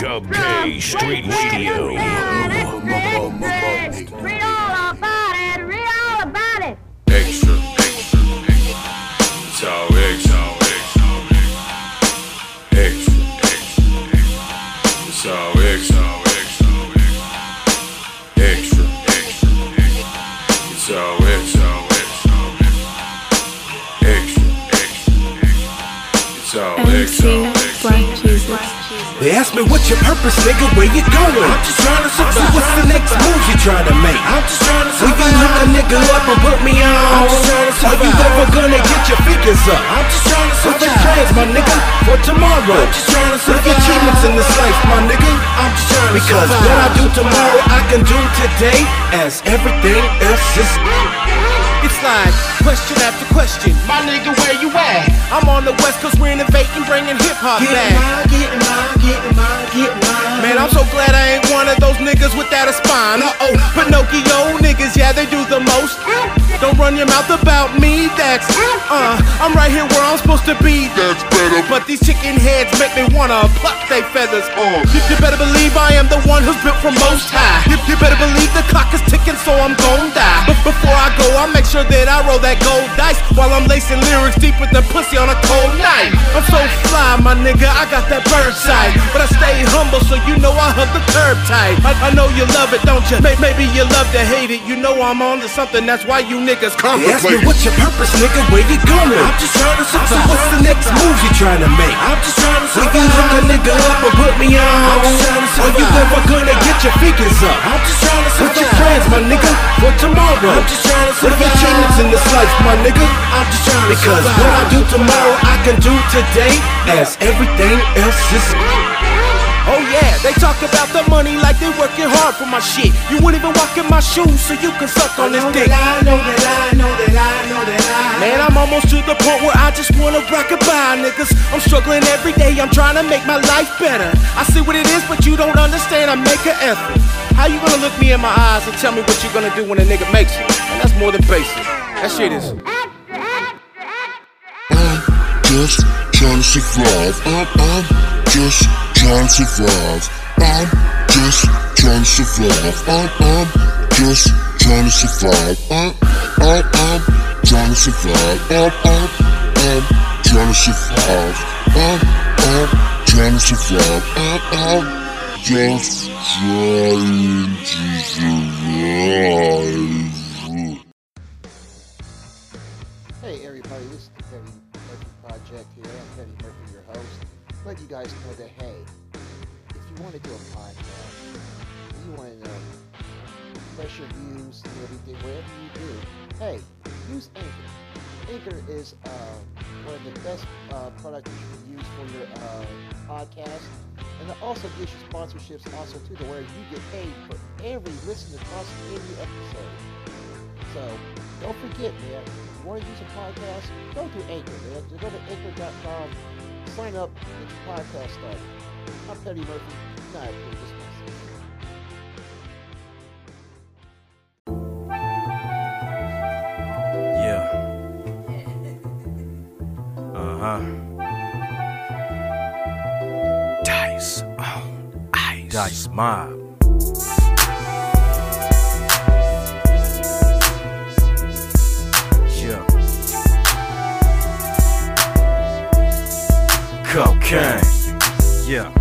Cub K Street Radio. Read all about They ask me what's your purpose, nigga, where you going? I'm just trying to survive. So what's the next move you trying to make? I'm just trying to survive. Will you hook a nigga up and put me on? I'm just trying to survive. Are you ever gonna get your figures up? I'm just trying to survive. What's your plans, my nigga, for tomorrow? I'm just trying to survive. What your achievements in this life, my nigga? I'm just trying to because survive. Because what I do tomorrow, I can do today, as everything else is. It's like question after question. My nigga, where you at? I'm on the west coast, we're innovating, bringing hip hop back. Mine, getting mine, getting mine, getting mine. Man, I'm so glad I ain't one of those niggas without a spine. Uh oh, Pinocchio niggas, yeah, they do the most. Don't run your mouth about me, that's uh, I'm right here where I'm supposed to be. That's better. But these chicken heads make me wanna pluck they feathers. Uh, you, you better believe I am the one who's built from most high. You, you better believe the clock is ticking, so I'm gon' die. But before I go, I make sure that I roll that gold dice while I'm lacing lyrics deeper than pussy on a cold night. I'm so fly, my nigga, I got that bird sight. But I stay humble, so you know I hug the curb tight. I, I know you love it, don't you? May- Maybe you love to hate it. You know I'm on to something, that's why you niggas They ask me what's your purpose, nigga, where you going? I'm just trying to survive. So what's the next move you trying to make? I'm just trying to survive. Will you hook a nigga up or put me on? I'm just trying to survive. Are you ever gonna get your figures up? I'm just trying to survive. What's your plans, my nigga, for tomorrow? I'm just trying to survive. What are your in this life, my nigga? I'm just trying to because survive. what I do tomorrow, I can do today, as everything else is. Oh yeah, they talk about the money like they working hard for my shit. You wouldn't even walk in my shoes, so you can suck on this dick. I know that I know that I know that I. Man, I'm almost to the point where I just wanna rock and buy niggas. I'm struggling every day, I'm trying to make my life better. I see what it is, but you don't understand, I make an effort. How you gonna look me in my eyes and tell me what you gonna do when a nigga makes it? And that's more than basic. That shit is. just trying to survive. I'm, I'm just trying to survive. I'm just trying to survive. I'm, I'm just trying to survive. I'm, I'm, I'm trying to survive. I'm, I'm, I'm trying to survive. I'm, I'm trying to survive. I'm, I'm just trying to survive. Let you guys know that hey, if you want to do a podcast, you want to know pressure views and everything, whatever you do, hey, use Anchor. Anchor is uh, one of the best uh, products you can use for your uh, podcast, and it also gives you sponsorships also too, to where you get paid for every listen across every episode. So don't forget, man. If you want to use a podcast, go to Anchor, man. Go to anchor.com, sign up, get your podcast started. I'm Petty Murphy. Now I this. Yeah. Uh huh. Dice. Oh, ice. Dice mob. Yeah.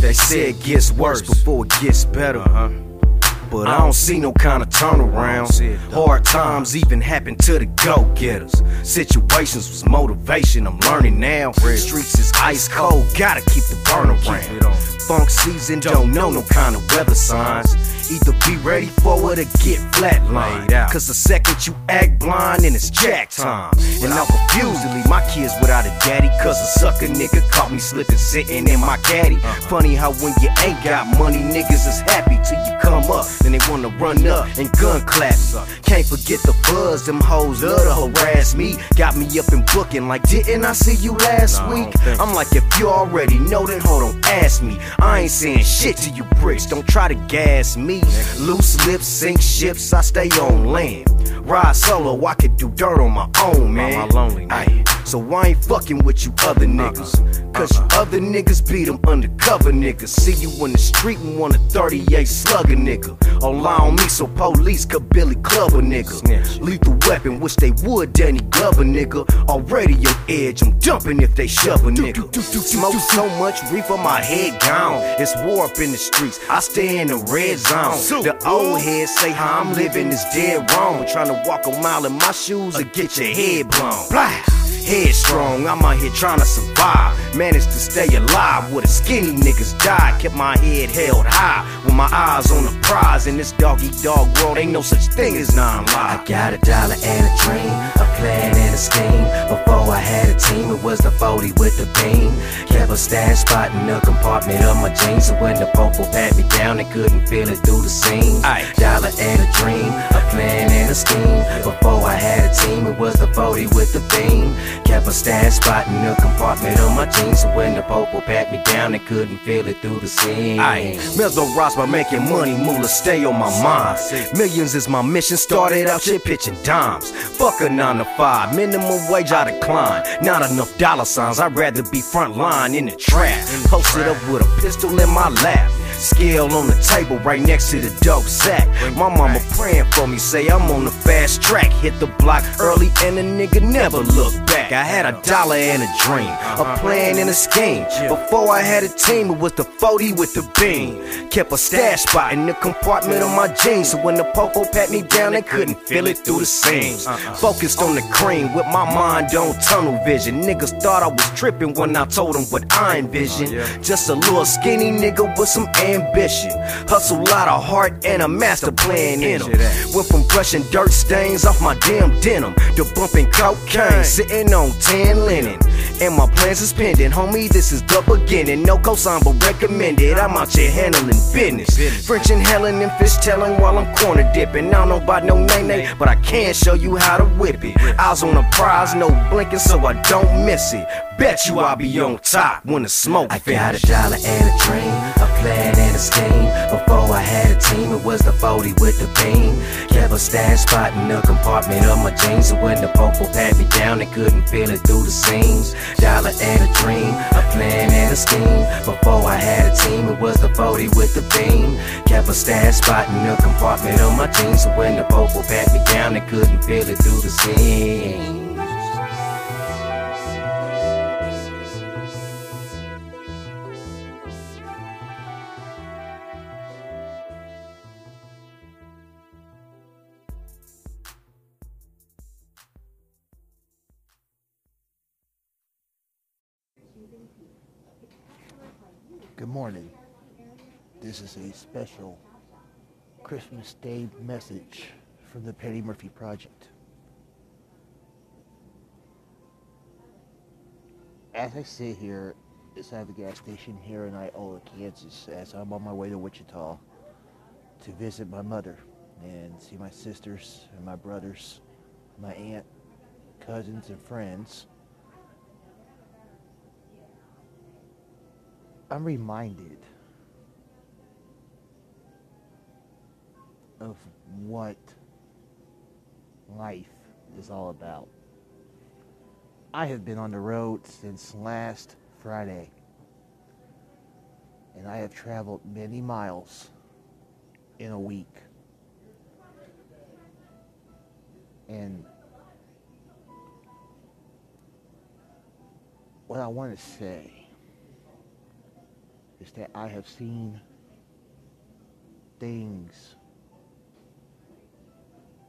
They say it gets worse before it gets better. Uh-huh. But I don't see no kind of turnaround. Hard times even happen to the go getters. Situations was motivation, I'm learning now. Streets is ice cold, gotta keep the burn around. Funk season don't know no kind of weather signs. Either be ready for it or get flatlined. Cause the second you act blind, then it's jack time. And I'm confused to leave my kids without a daddy. Cause a sucker nigga caught me slipping, sitting in my caddy. Funny how when you ain't got money, niggas is happy till you come up. Then they wanna run up and gun clap. Can't forget the buzz, them hoes love to harass me. Got me up and booking like, didn't I see you last week? I'm like, if you already know, then hold on, ask me. I ain't saying shit to you bricks, don't try to gas me. Loose lips sink ships, I stay on land. Ride solo, I could do dirt on my own, man. Ay, So I ain't fucking with you other niggas. Cause you other niggas beat them undercover niggas. See you in the street and want a 38 slugger nigga. All on me so police could Billy Clubber nigga. Lethal weapon, wish they would Danny Glover nigga. Already your edge, I'm dumping if they shove a nigga. Smoke so much reefer, my head gone. It's war up in the streets. I stay in the red zone. The old heads say how I'm living is dead wrong. Trying to walk a mile in my shoes or get your head blown. Blah. Headstrong, I'm out here trying to survive. Managed to stay alive with a skinny niggas die. Kept my head held high with my eyes on the prize. In this dog eat dog world, ain't no such thing as non lie. I got a dollar and a dream, a plan and a scheme. Before I had a team, it was the 40 with the beam. Kept a stash spot in the compartment of my jeans. So when the popo pat me down, they couldn't feel it through the seams. Dollar and a dream, a plan and a scheme. Before I had a team, it was the 40 with the beam. Kept a stash spot in the compartment of my jeans. So when the popo pat me down, they couldn't feel it through the seams. Aye, Ross by making money, moolah stay on my mind. Millions is my mission, started out shit pitching dimes. Fuck a 9 to 5, minimum wage I decline. Not enough dollar signs, I'd rather be front line in the trap. Posted up with a pistol in my lap. Scale on the table right next to the dope sack. My mama praying for me, say I'm on the fast track. Hit the block early and a nigga never look back. I had a dollar and a dream, a plan and a scheme. Before I had a team, it was the 40 with the beam. Kept a stash spot in the compartment of my jeans. So when the popo pat me down, they couldn't feel it through the seams. Focused on the cream with my mind on tunnel vision. Niggas thought I was tripping when I told them what I envisioned. Just a little skinny nigga with some ambition. Hustle lot of heart and a master plan in them. Went from brushing dirt stains off my damn denim to bumping cocaine, sitting on tan linen. And my plans is pending, homie. This is the beginning. No cosign, but recommended. I'm out here handling business. French and Helen and fish telling while I'm corner dipping. I don't know about no name name, but I can show you how to whip it. Eyes on the prize, no blinking, so I don't miss it. Bet you I'll be on top when the smoke I finish. got a dollar and a dream, a plan and a scheme. Before I had a team, it was the 40 with the beam. Kept a stash spot in the compartment of my jeans. So when the popo pat me down, they couldn't feel it through the seams. Dollar and a dream, a plan and a scheme. Before I had a team, it was the 40 with the beam. Kept a stash spot in the compartment of my jeans. So when the popo pat me down, they couldn't feel it through the seams. A special Christmas Day message from the Petty Murphy Project. As I sit here inside the gas station here in Iola, Kansas, as I'm on my way to Wichita to visit my mother and see my sisters and my brothers, my aunt, cousins, and friends. I'm reminded of what life is all about. I have been on the road since last Friday, and I have traveled many miles in a week. And what I want to say is that I have seen things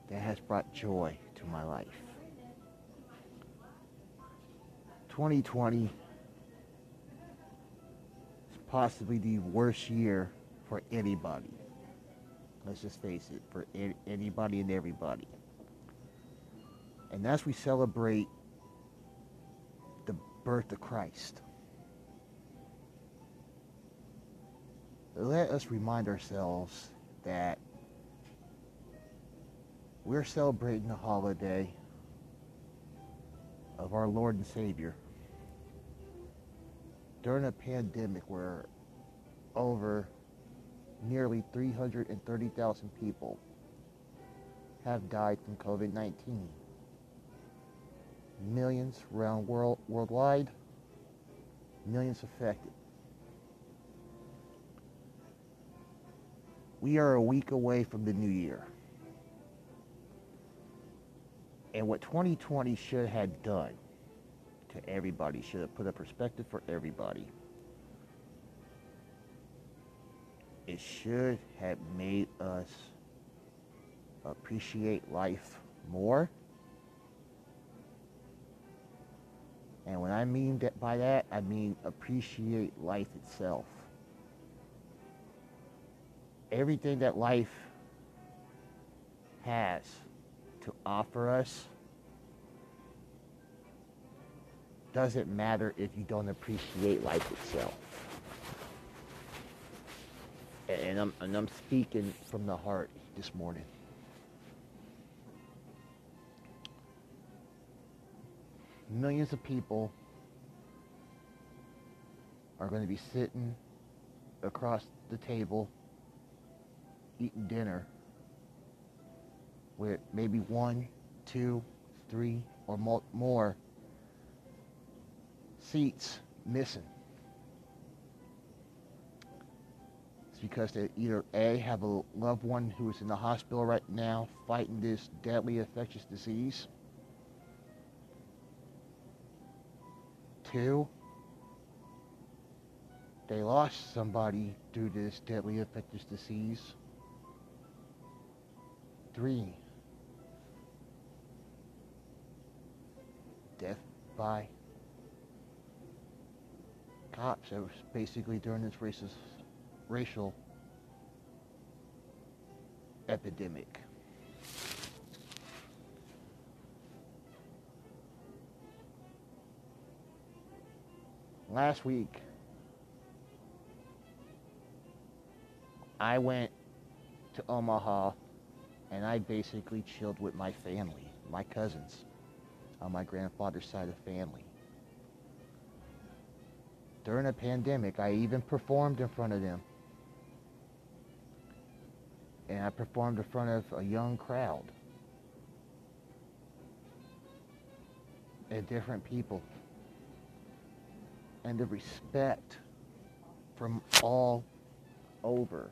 that has brought joy to my life. 2020 is possibly the worst year for anybody. Let's just face it, for anybody and everybody. And as we celebrate the birth of Christ, let us remind ourselves that we're celebrating the holiday of our Lord and Savior during a pandemic where over nearly 330,000 people have died from COVID 19. millions around world worldwide, millions affected. We are a week away from the new year. And what 2020 should have done to everybody, should have put a perspective for everybody. It should have made us appreciate life more. And when I mean that by that, I mean appreciate life itself. Everything that life has to offer us doesn't matter if you don't appreciate life itself. And I'm, and I'm speaking from the heart this morning. Millions of people are going to be sitting across the table eating dinner with maybe one, two, three, or more seats missing. It's because they either A, have a loved one who is in the hospital right now fighting this deadly infectious disease. Two, they lost somebody due to this deadly infectious disease. Three, death by cops. It was basically during this racist, racial epidemic. Last week, I went to Omaha and I basically chilled with my family, my cousins, on my grandfather's side of family. During a pandemic, I even performed in front of them. And I performed in front of a young crowd. And different people. And the respect from all over.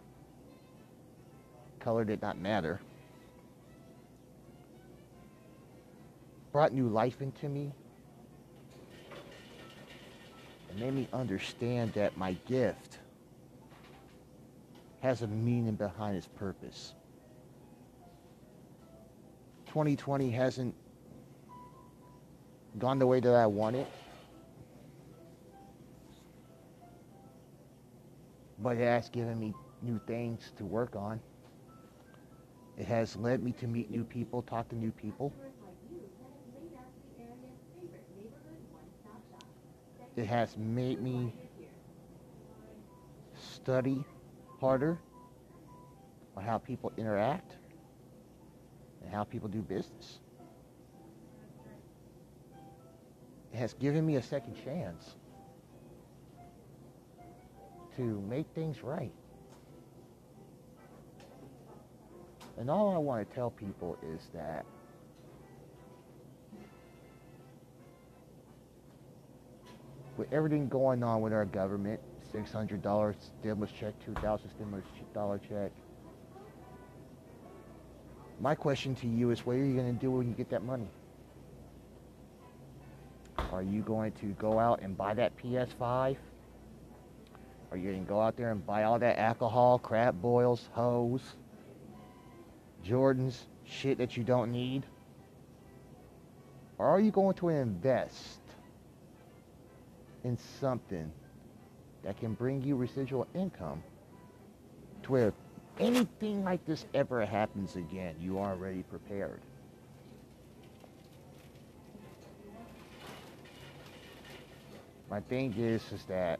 Color did not matter. Brought new life into me and made me understand that my gift has a meaning behind its purpose. 2020 hasn't gone the way that I want it. But it has given me new things to work on. It has led me to meet new people, talk to new people. It has made me study harder on how people interact and how people do business. It has given me a second chance to make things right. And all I want to tell people is that with everything going on with our government, $600 stimulus check, 2000 stimulus dollar check. My question to you is what are you going to do when you get that money? Are you going to go out and buy that PS5? Are you going to go out there and buy all that alcohol, crab boils, hose, Jordans, shit that you don't need? Or are you going to invest in something that can bring you residual income to where anything like this ever happens again, you are already prepared. My thing is, is that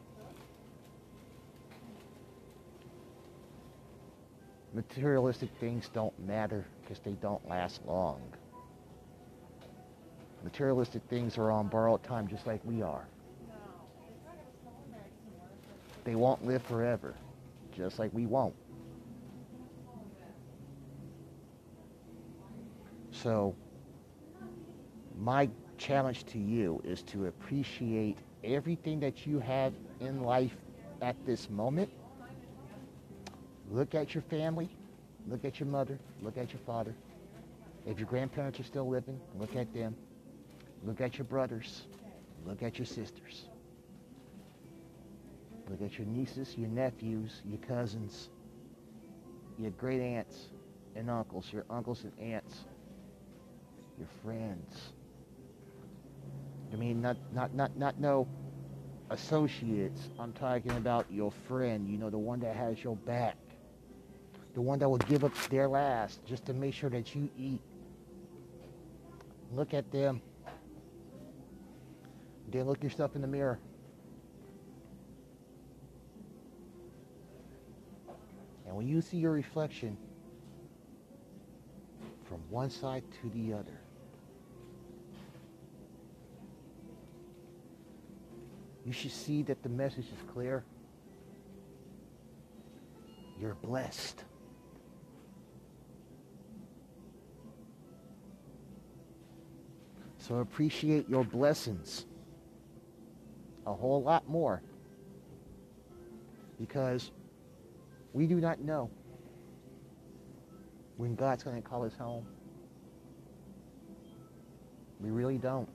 materialistic things don't matter because they don't last long. Materialistic things are on borrowed time just like we are. They won't live forever, just like we won't. So, my challenge to you is to appreciate everything that you have in life at this moment. Look at your family, look at your mother, look at your father. If your grandparents are still living, look at them. Look at your brothers, look at your sisters. Look at your nieces, your nephews, your cousins, your great aunts and uncles, your uncles and aunts, your friends. I mean, not, not, not, not no associates. I'm talking about your friend, you know, the one that has your back. The one that will give up their last just to make sure that you eat. Look at them. Then look yourself in the mirror. When you see your reflection from one side to the other, you should see that the message is clear. You're blessed. So appreciate your blessings a whole lot more because we do not know when God's going to call us home. We really don't.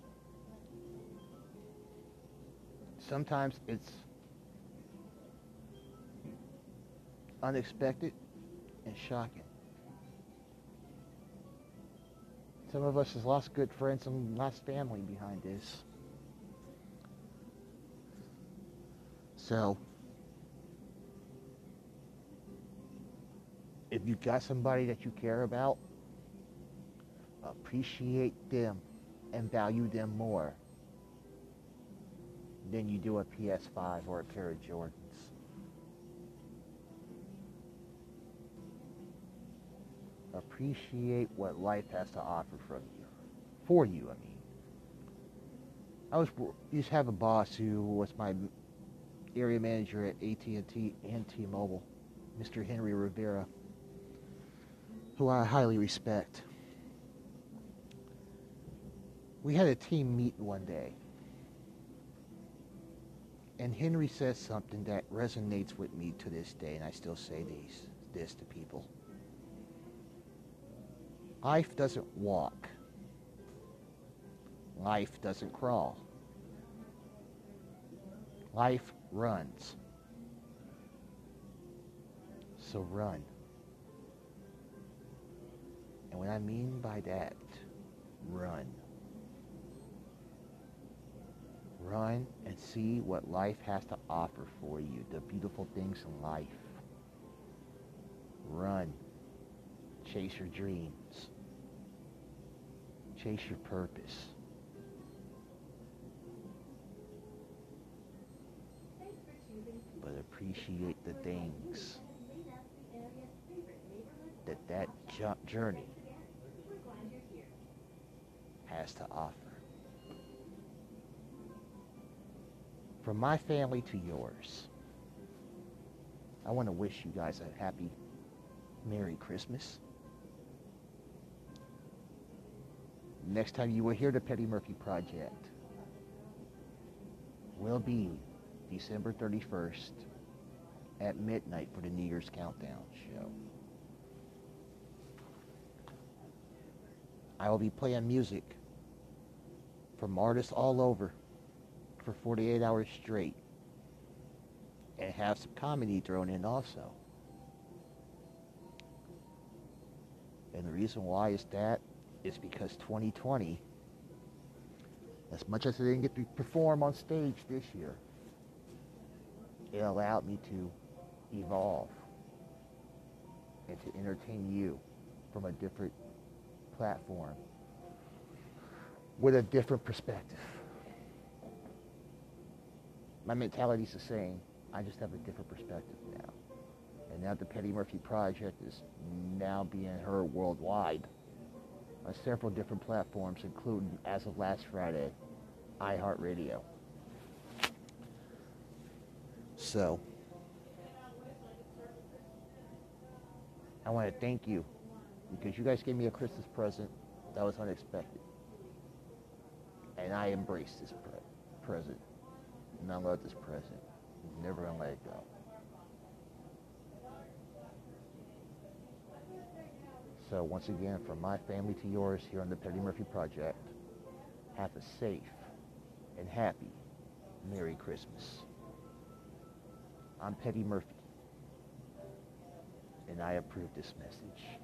Sometimes it's unexpected and shocking. Some of us has lost good friends and lost family behind this. So, if you got somebody that you care about, appreciate them and value them more than you do a PS5 or a pair of Jordans. Appreciate what life has to offer from you, for you. I mean, I was used to have a boss who was my area manager at AT&T and T-Mobile, Mr. Henry Rivera who I highly respect. We had a team meet one day. And Henry says something that resonates with me to this day, and I still say these, this to people. Life doesn't walk. Life doesn't crawl. Life runs. So run. And what I mean by that, run. Run and see what life has to offer for you, the beautiful things in life. Run. Chase your dreams. Chase your purpose. But appreciate the things that that journey has to offer. From my family to yours, I want to wish you guys a happy, Merry Christmas. Next time you will hear the Petty Murphy Project will be December 31st at midnight for the New Year's Countdown show. I will be playing music from artists all over for 48 hours straight and have some comedy thrown in also. And the reason why is that is because 2020, as much as I didn't get to perform on stage this year, it allowed me to evolve and to entertain you from a different platform with a different perspective. My mentality's the same. I just have a different perspective now. And now the Petty Murphy Project is now being heard worldwide on several different platforms, including, as of last Friday, iHeartRadio. So, I want to thank you because you guys gave me a Christmas present that was unexpected And I embrace this pre- present. And I love this present. I'm never gonna let it go. So once again, from my family to yours here on the Petty Murphy Project, have a safe and happy Merry Christmas. I'm Petty Murphy, and I approve this message.